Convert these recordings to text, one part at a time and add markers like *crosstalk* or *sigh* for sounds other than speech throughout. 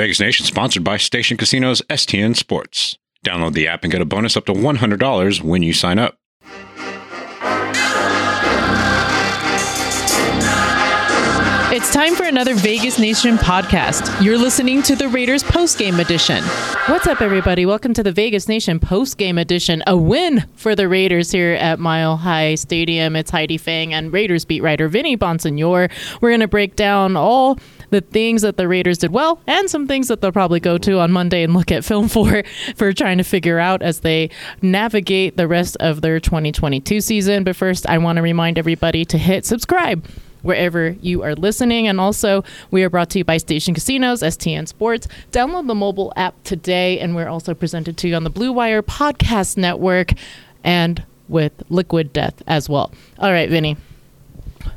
Vegas Nation sponsored by Station Casinos STN Sports. Download the app and get a bonus up to $100 when you sign up. It's time for another Vegas Nation podcast. You're listening to the Raiders postgame edition. What's up, everybody? Welcome to the Vegas Nation postgame edition. A win for the Raiders here at Mile High Stadium. It's Heidi Fang and Raiders beat writer Vinny Bonsignore. We're going to break down all the things that the Raiders did well and some things that they'll probably go to on Monday and look at film *laughs* for for trying to figure out as they navigate the rest of their 2022 season. But first, I want to remind everybody to hit subscribe wherever you are listening. And also, we are brought to you by Station Casinos, STN Sports. Download the mobile app today, and we're also presented to you on the Blue Wire Podcast Network and with Liquid Death as well. All right, Vinny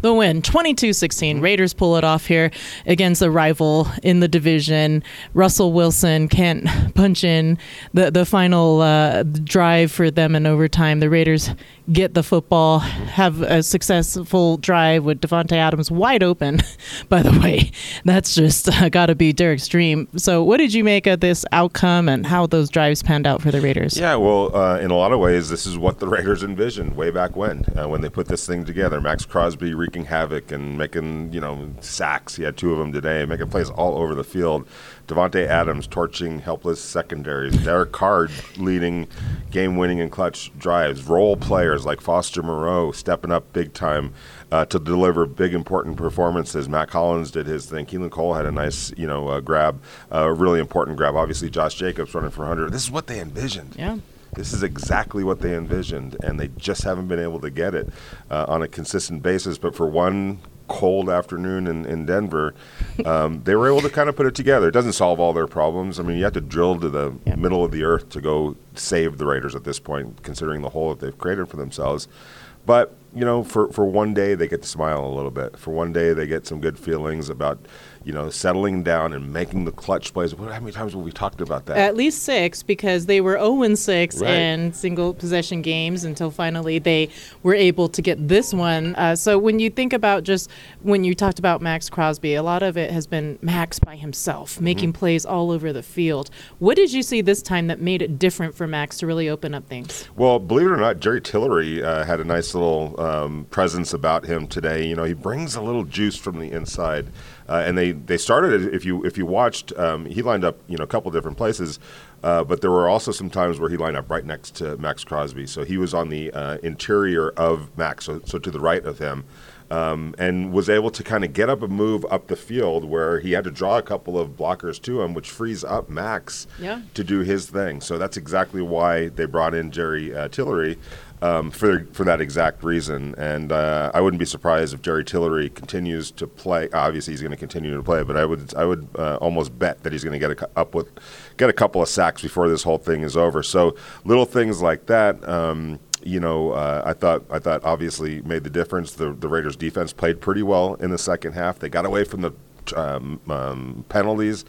the win 22-16 raiders pull it off here against a rival in the division. Russell wilson can't punch in the, the final uh, drive for them in overtime. The raiders get the football have a successful drive with davante adams wide open *laughs* by the way. That's just uh, got to be derek's dream. So what did you make of this outcome and how those drives panned out for the raiders? Yeah well uh, in a lot of ways this is what the *laughs* raiders envisioned way back when uh, when they put this thing together. Maxx Crosby wreaking havoc and making you know sacks. He had two of them today, making plays all over the field. Davante Adams torching helpless secondaries. Derek Carr leading game-winning and clutch drives. Role players like Foster Moreau stepping up big time uh, to deliver big important performances. Mack Hollins did his thing. Keelan Cole had a nice you know uh, grab, a uh, really important grab. Obviously, Josh Jacobs running for 100. This is what they envisioned. Yeah. This is exactly what they envisioned, and they just haven't been able to get it uh, on a consistent basis. But for one cold afternoon in, in Denver, um, they were able to kind of put it together. It doesn't solve all their problems. I mean, you have to drill to the middle of the earth to go save the Raiders at this point, considering the hole that they've created for themselves. But you know, for, for one day they get to smile a little bit. For one day they get some good feelings about you know, settling down and making the clutch plays. How many times have we talked about that? At least six, because they were 0 6 right. in single possession games until finally they were able to get this one. Uh, so when you think about just when you talked about Maxx Crosby, a lot of it has been Max by himself, mm-hmm. making mm-hmm. plays all over the field. What did you see this time that made it different for Max to really open up things? Well, believe it or not, Jerry Tillery uh, had a nice little um, presence about him today. You know, he brings a little juice from the inside. Uh, and they, they started it. if you if you watched um, he lined up you know a couple different places, uh, but there were also some times where he lined up right next to Maxx Crosby. So he was on the uh, interior of Max, so, so to the right of him. Um, and was able to kind of get up and move up the field where he had to draw a couple of blockers to him, which frees up Max yeah. to do his thing. So that's exactly why they brought in Jerry uh, Tillery um, for for that exact reason. And uh, I wouldn't be surprised if Jerry Tillery continues to play. Obviously, he's going to continue to play, but I would I would uh, almost bet that he's going to get a, up with get a couple of sacks before this whole thing is over. So little things like that. Um, you know, uh, I thought I thought obviously made the difference. The the Raiders defense played pretty well in the second half. They got away from the um, um, penalties.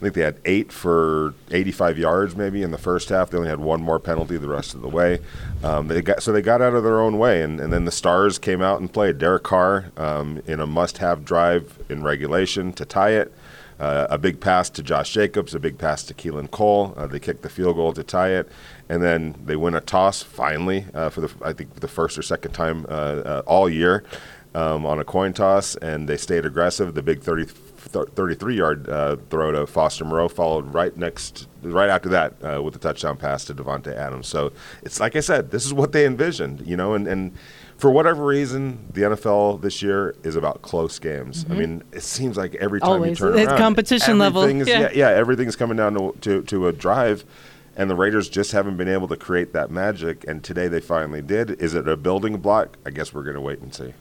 I think they had eight for 85 yards maybe in the first half. They only had one more penalty the rest of the way. Um, they got so they got out of their own way, and, and then the stars came out and played. Derek Carr um, in a must-have drive in regulation to tie it. Uh, a big pass to Josh Jacobs, a big pass to Keelan Cole. Uh, they kicked the field goal to tie it, and then they win a toss finally uh, for the I think the first or second time uh, uh, all year um, on a coin toss, and they stayed aggressive. The big 30 33 yard uh, throw to Foster Moreau, followed right next, right after that with a touchdown pass to Davante Adams. So it's like I said, this is what they envisioned, you know, and, and for whatever reason, the NFL this year is about close games. Mm-hmm. I mean, it seems like every time Always. you turn it's around, competition level. Yeah. yeah, yeah, everything's coming down to, to, to a drive and the Raiders just haven't been able to create that magic. And today they finally did. Is it a building block? I guess we're going to wait and see.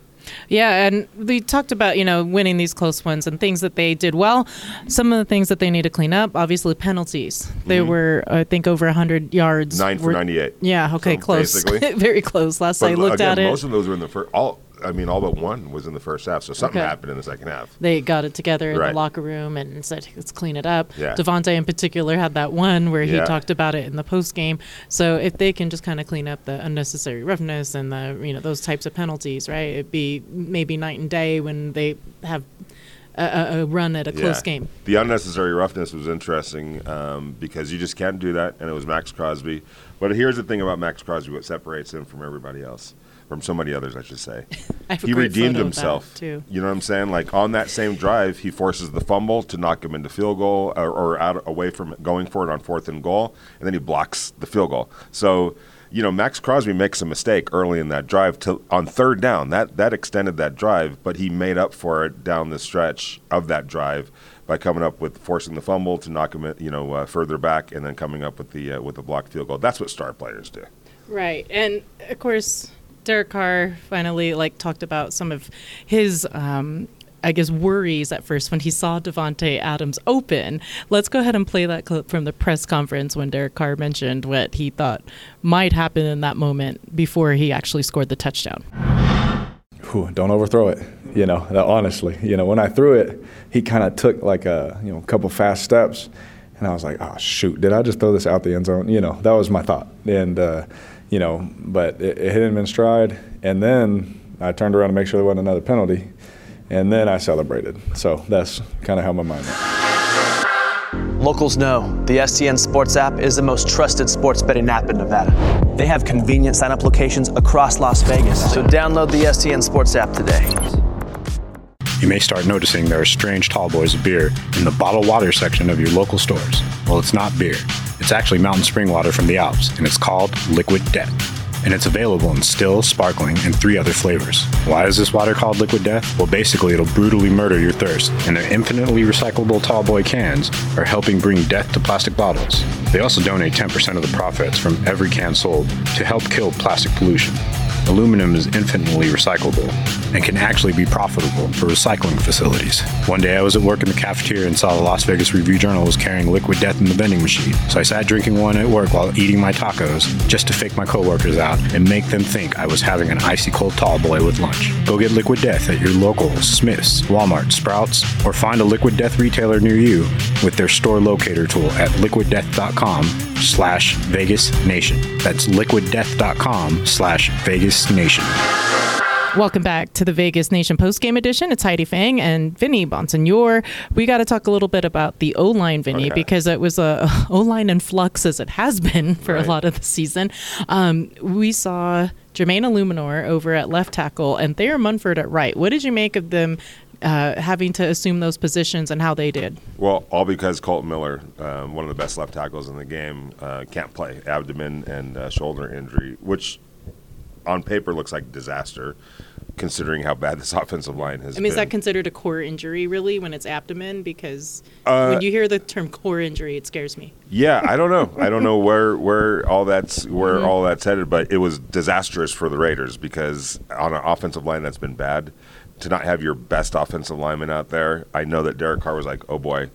Yeah, and we talked about you know winning these close ones and things that they did well. Some of the things that they need to clean up, obviously penalties. They mm-hmm. were I think over 100 yards. Nine for 98. Yeah, okay, so close, *laughs* very close. Last but I looked again, at it, most of those were in the first. All I mean, all but one was in the first half. So something okay. happened in the second half. They got it together in right. the locker room and said, "Let's clean it up." Yeah. Davante in particular had that one where he yeah. talked about it in the post game. So if they can just kind of clean up the unnecessary roughness and the you know those types of penalties, right? It'd be maybe night and day when they have a, a run at a close Yeah. game. The unnecessary roughness was interesting um, because you just can't do that, and it was Maxx Crosby. But here's the thing about Maxx Crosby: what separates him from everybody else, from so many others, I should say. *laughs* I he redeemed photo of that, himself too. You know what I'm saying? Like on that same drive, he forces the fumble to knock him into field goal or, or out away from going for it on fourth and goal, and then he blocks the field goal. So. You know, Maxx Crosby makes a mistake early in that drive to on third down. That that extended that drive, but he made up for it down the stretch of that drive by coming up with forcing the fumble to knock him, you know, uh, further back, and then coming up with the uh, with the blocked field goal. That's what star players do. Right. And of course, Derek Carr finally like talked about some of his um I guess worries at first when he saw Davante Adams open. Let's go ahead and play that clip from the press conference when Derek Carr mentioned what he thought might happen in that moment before he actually scored the touchdown. Whew, don't overthrow it. You know, honestly, you know, when I threw it, he kind of took like a you know couple fast steps, and I was like, oh shoot, did I just throw this out the end zone? You know, that was my thought, and uh, you know, but it, it hit him in stride, and then I turned around to make sure there wasn't another penalty, and then I celebrated. So that's kind of how my mind went. Locals know the STN Sports app is the most trusted sports betting app in Nevada. They have convenient sign up locations across Las Vegas. So download the STN Sports app today. You may start noticing there are strange tall boys of beer in the bottled water section of your local stores. Well, it's not beer. It's actually mountain spring water from the Alps, and it's called Liquid Death. And it's available in still, sparkling, and three other flavors. Why is this water called Liquid Death? Well, basically, it'll brutally murder your thirst, and their infinitely recyclable tall boy cans are helping bring death to plastic bottles. They also donate 10% of the profits from every can sold to help kill plastic pollution. Aluminum is infinitely recyclable and can actually be profitable for recycling facilities. One day I was at work in the cafeteria and saw the Las Vegas Review Journal was carrying liquid death in the vending machine. So I sat drinking one at work while eating my tacos just to fake my coworkers out and make them think I was having an icy cold tall boy with lunch. Go get liquid death at your local Smith's, Walmart, Sprouts, or find a liquid death retailer near you with their store locator tool at liquiddeath.com slash Vegas Nation. That's liquiddeath.com slash Vegas Nation. Welcome back to the Vegas Nation postgame edition. It's Heidi Fang and Vinny Bonsignore. We got to talk a little bit about the O line, Vinny, Okay. because it was a *laughs* O line in flux as it has been for Right. a lot of the season. Um, we saw Jermaine Eluemunor over at left tackle and Thayer Munford at right. What did you make of them uh, having to assume those positions and how they did? Well, all because Kolton Miller, um, one of the best left tackles in the game, uh, can't play. Abdomen and uh, shoulder injury, which on paper looks like disaster, considering how bad *laughs* this offensive line has I mean, is that considered a core injury really when it's abdomen? Because Uh, when you hear the term core injury, it scares me. Yeah, I don't know. I don't know *laughs* where where all that's where Mm-hmm. all that's headed, but it was disastrous for the Raiders because on an offensive line that's been bad, to not have your best offensive lineman out there, I know that Derek Carr was like, "Oh boy,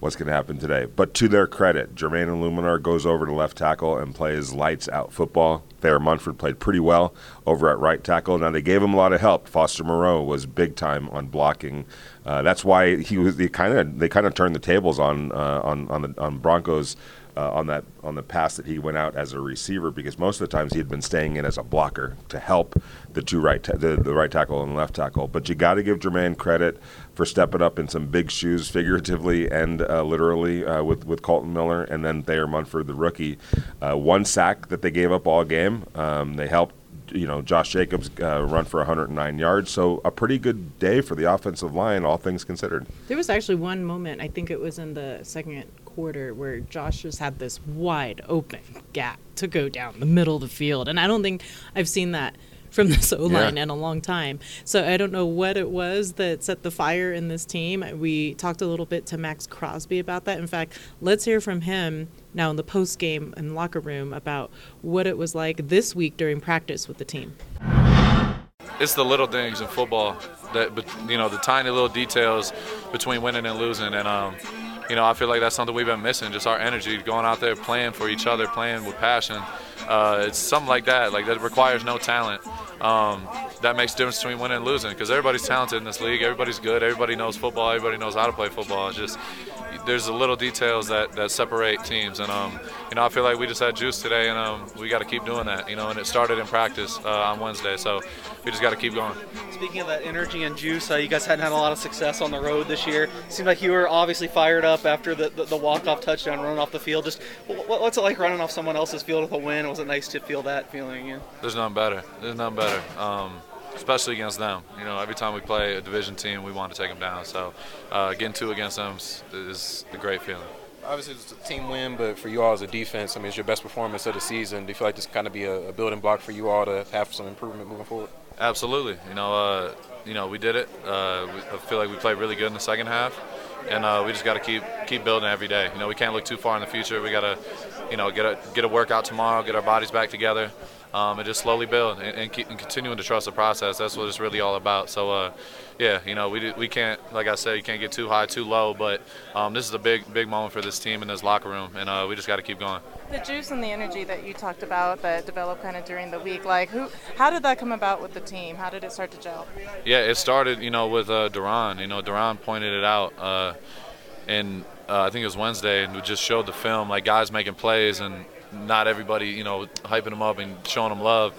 what's going to happen today?" But to their credit, Jermaine Eluemunor goes over to left tackle and plays lights out football. Thayer Munford played pretty well over at right tackle. Now they gave him a lot of help. Foster Moreau was big time on blocking. Uh, that's why he was. They kind of they kind of turned the tables on uh, on on the on Broncos uh, on that on the pass that he went out as a receiver because most of the times he had been staying in as a blocker to help the two right ta- the, the right tackle and left tackle. But you got to give Jermaine credit for stepping up in some big shoes, figuratively and uh, literally, uh, with with Kolton Miller and then Thayer Munford, the rookie. Uh, one sack that they gave up all game. Um, they helped you know Josh Jacobs uh, run for 109 yards. So a pretty good day for the offensive line, all things considered. There was actually one moment, I think it was in the second quarter, where Josh just had this wide open gap to go down the middle of the field. And I don't think I've seen that from *laughs* this O line Yeah. in a long time. So I don't know what it was that set the fire in this team. We talked a little bit to Maxx Crosby about that. In fact, let's hear from him now in the post game and locker room about what it was like this week during practice with the team. it's the little things in football that you know the tiny little details between winning and losing and um you know i feel like that's something we've been missing just our energy going out there playing for each other playing with passion. Uh, it's something like that like that requires no talent. Um, that makes difference between winning and losing because everybody's talented in this league everybody's good everybody knows football everybody knows how to play football. It's just there's the little details that, that separate teams, and um, you know I feel like we just had juice today, and um, we got to keep doing that, you know. And it started in practice uh, on Wednesday, so we just got to keep going. Speaking of that energy and juice, uh, you guys hadn't had a lot of success on the road this year. Seemed like you were obviously fired up after the, the, the walk-off touchdown, running off the field. Just what, what's it like running off someone else's field with a win? Was it nice to feel that feeling? Yeah. There's nothing better. There's nothing better. Um, especially against them. You know, every time we play a division team, we want to take them down. So uh, getting two against them is a great feeling. Obviously, it's a team win, but for you all as a defense, I mean, it's your best performance of the season. Do you feel like this kind of be a, a building block for you all to have some improvement moving forward? Absolutely. You know, uh, you know, we did it. Uh, we, I feel like we played really good in the second half, and uh, we just got to keep keep building every day. You know, we can't look too far in the future. We got to, you know, get a get a workout tomorrow, get our bodies back together, um, and just slowly build and, and, keep, and continuing to trust the process. That's what it's really all about. So, uh, yeah, you know, we, we can't, like I said, you can't get too high, too low, but um, this is a big, big moment for this team in this locker room, and uh, we just got to keep going. The juice and the energy that you talked about that developed kind of during the week, like who, how did that come about with the team? How did it start to gel? Yeah, it started, you know, with uh, Duron. You know, Duron pointed it out, uh, and uh, I think it was Wednesday, and we just showed the film, like guys making plays, and not everybody, you know, hyping them up and showing them love.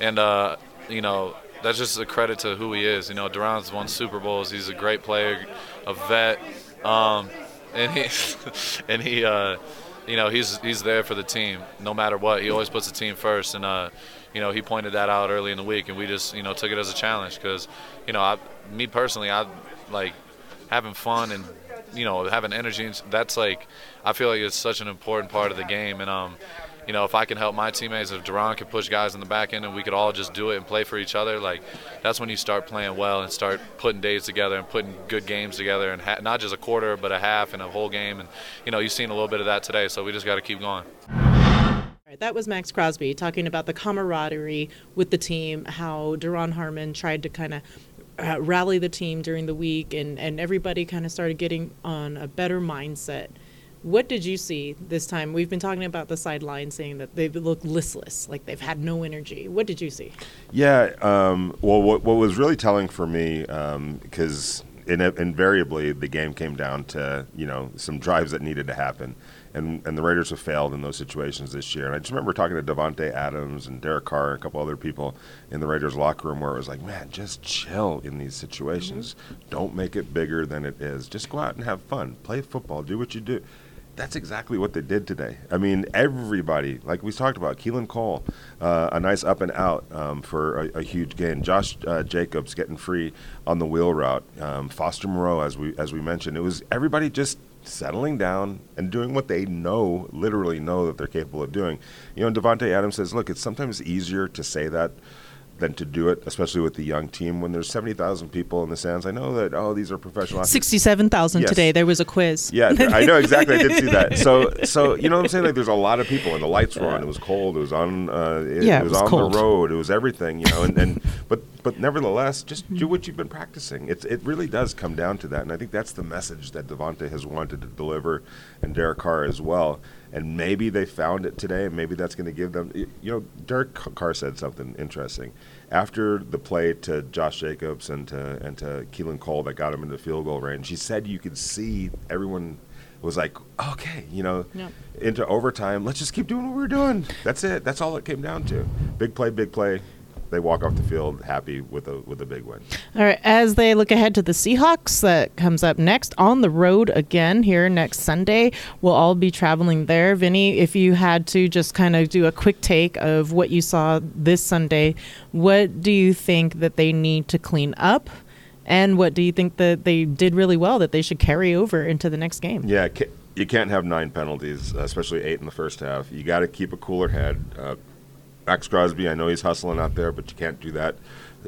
And, uh, you know, that's just a credit to who he is. You know, Duron's won Super Bowls. He's a great player, a vet. Um, and he, *laughs* and he, uh, you know, he's he's there for the team no matter what. He always puts the team first, and uh, you know, he pointed that out early in the week, and we just you know took it as a challenge because, you know, I, me personally, I like having fun and you know having energy. That's like I feel like it's such an important part of the game, and um, you know, if I can help my teammates, if Duron can push guys in the back end and we could all just do it and play for each other, like that's when you start playing well and start putting days together and putting good games together and ha- not just a quarter but a half and a whole game. And you know, you've seen a little bit of that today, so we just got to keep going. That was Maxx Crosby talking about the camaraderie with the team, how Duron Harmon tried to kind of uh, rally the team during the week, and, and everybody kind of started getting on a better mindset what did you see this time? We've been talking about the sideline saying that they look listless, like they've had no energy. What did you see? Yeah, um, well, what, what, was really telling for me, because um, invariably the game came down to you know some drives that needed to happen, and and the Raiders have failed in those situations this year. And I just remember talking to Davante Adams and Derek Carr and a couple other people in the Raiders locker room where it was like, man, just chill in these situations. Mm-hmm. Don't make it bigger than it is. Just go out and have fun, play football, do what you do that's exactly what they did today. I mean, everybody, like we talked about, Keelan Cole, uh, a nice up and out um, for a, a, huge gain. Josh uh, Jacobs getting free on the wheel route. Um, Foster Moreau, as we as we mentioned, it was everybody just settling down and doing what they know, literally know that they're capable of doing. You know, Davante Adams says, look, it's sometimes easier to say that than to do it, especially with the young team when there's 70,000 people in the stands. I know that, oh, these are professional 67,000 yes. today. There was a quiz. Yeah, I know *laughs* exactly. I did see that. So, so you know what I'm saying? Like, there's a lot of people, and the lights were on. It was cold. It was on. Uh, it, yeah, it was, was on cold. the road. It was everything, you know. And, and but but nevertheless, just do what you've been practicing. It's it really does come down to that, and I think that's the message that Davante has wanted to deliver, and Derek Carr as well and maybe they found it today, and maybe that's going to give them. You know, Derek Carr said something interesting after the play to Josh Jacobs and to and to Keelan Cole that got him into field goal range. He said you could see everyone was like, okay, you know, yep. into overtime. Let's just keep doing what we're doing. That's it. That's all it came down to. Big play, big play they walk off the field happy with a with a big win. All right, as they look ahead to the Seahawks that comes up next on the road again here next Sunday, we'll all be traveling there. Vinny, if you had to just kind of do a quick take of what you saw this Sunday, what do you think that they need to clean up? And what do you think that they did really well that they should carry over into the next game? Yeah, you can't have nine penalties, especially eight in the first half. You got to keep a cooler head. Uh, Maxx Crosby, I know he's hustling out there, but you can't do that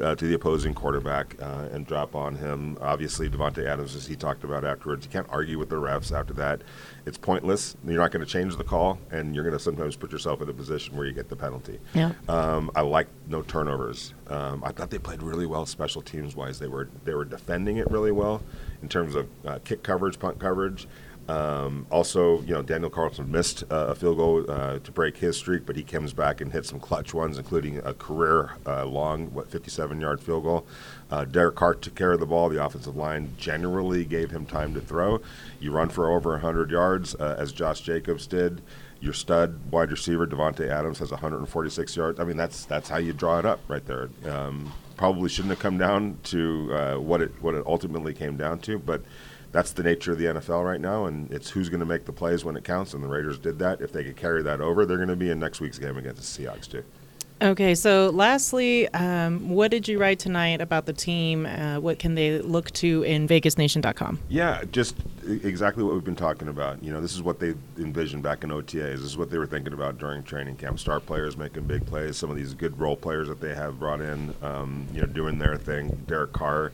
uh, to the opposing quarterback uh, and drop on him. Obviously, Davante Adams, as he talked about afterwards, you can't argue with the refs after that. It's pointless. You're not going to change the call, and you're going to sometimes put yourself in a position where you get the penalty. Yeah. Um, I like no turnovers. Um, I thought they played really well special teams wise. They were they were defending it really well in terms of uh, kick coverage, punt coverage. Um, also, you know, Daniel Carlson missed uh, a field goal uh, to break his streak, but he comes back and hits some clutch ones, including a career uh, long, what, 57 yard field goal. Uh, Derek Carr took care of the ball. The offensive line generally gave him time to throw. You run for over 100 yards, uh, as Josh Jacobs did. Your stud wide receiver Davante Adams has 146 yards. I mean, that's that's how you draw it up right there. Um, probably shouldn't have come down to uh, what it what it ultimately came down to, but that's the nature of the NFL right now, and it's who's going to make the plays when it counts. And the Raiders did that. If they could carry that over, they're going to be in next week's game against the Seahawks too. Okay, so lastly, um, what did you write tonight about the team? Uh, what can they look to in VegasNation.com? Yeah, just exactly what we've been talking about. You know, this is what they envisioned back in OTAs. This is what they were thinking about during training camp. Star players making big plays. Some of these good role players that they have brought in, um, you know, doing their thing. Derek Carr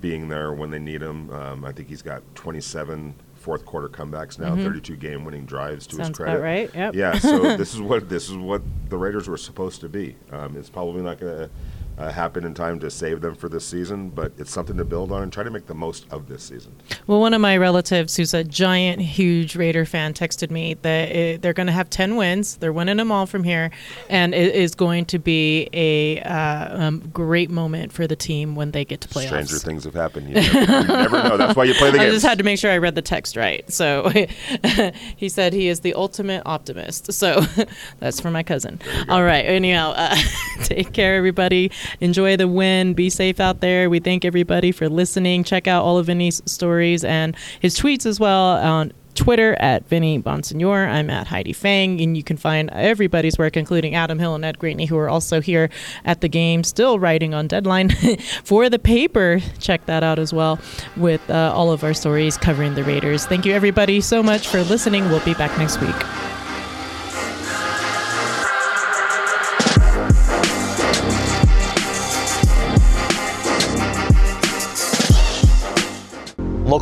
being there when they need him. Um, I think he's got 27 fourth quarter comebacks now, Mhm. 32 game winning drives to Sounds his credit. right, yep. Yeah, so *laughs* this is what this is what the Raiders were supposed to be. Um, it's probably not going to uh, happen in time to save them for this season, but it's something to build on and try to make the most of this season. Well, one of my relatives, who's a giant, huge Raider fan, texted me that it, they're going to have 10 wins. They're winning them all from here. And it is going to be a uh, um, great moment for the team when they get to playoffs. Stranger things have happened. You never, you never know. That's why you play the game. *laughs* I just had to make sure I read the text right. So *laughs* he said he is the ultimate optimist. So *laughs* that's for my cousin. All right. Anyhow, uh, take care, everybody. Enjoy the win. Be safe out there. We thank everybody for listening. Check out all of Vinny's stories and his tweets as well on Twitter at Vinny Bonsignore. I'm at Heidi Fang, and you can find everybody's work, including Adam Hill and Ed Graney, who are also here at the game, still writing on deadline *laughs* for the paper. Check that out as well with uh, all of our stories covering the Raiders. Thank you, everybody, so much for listening. We'll be back next week.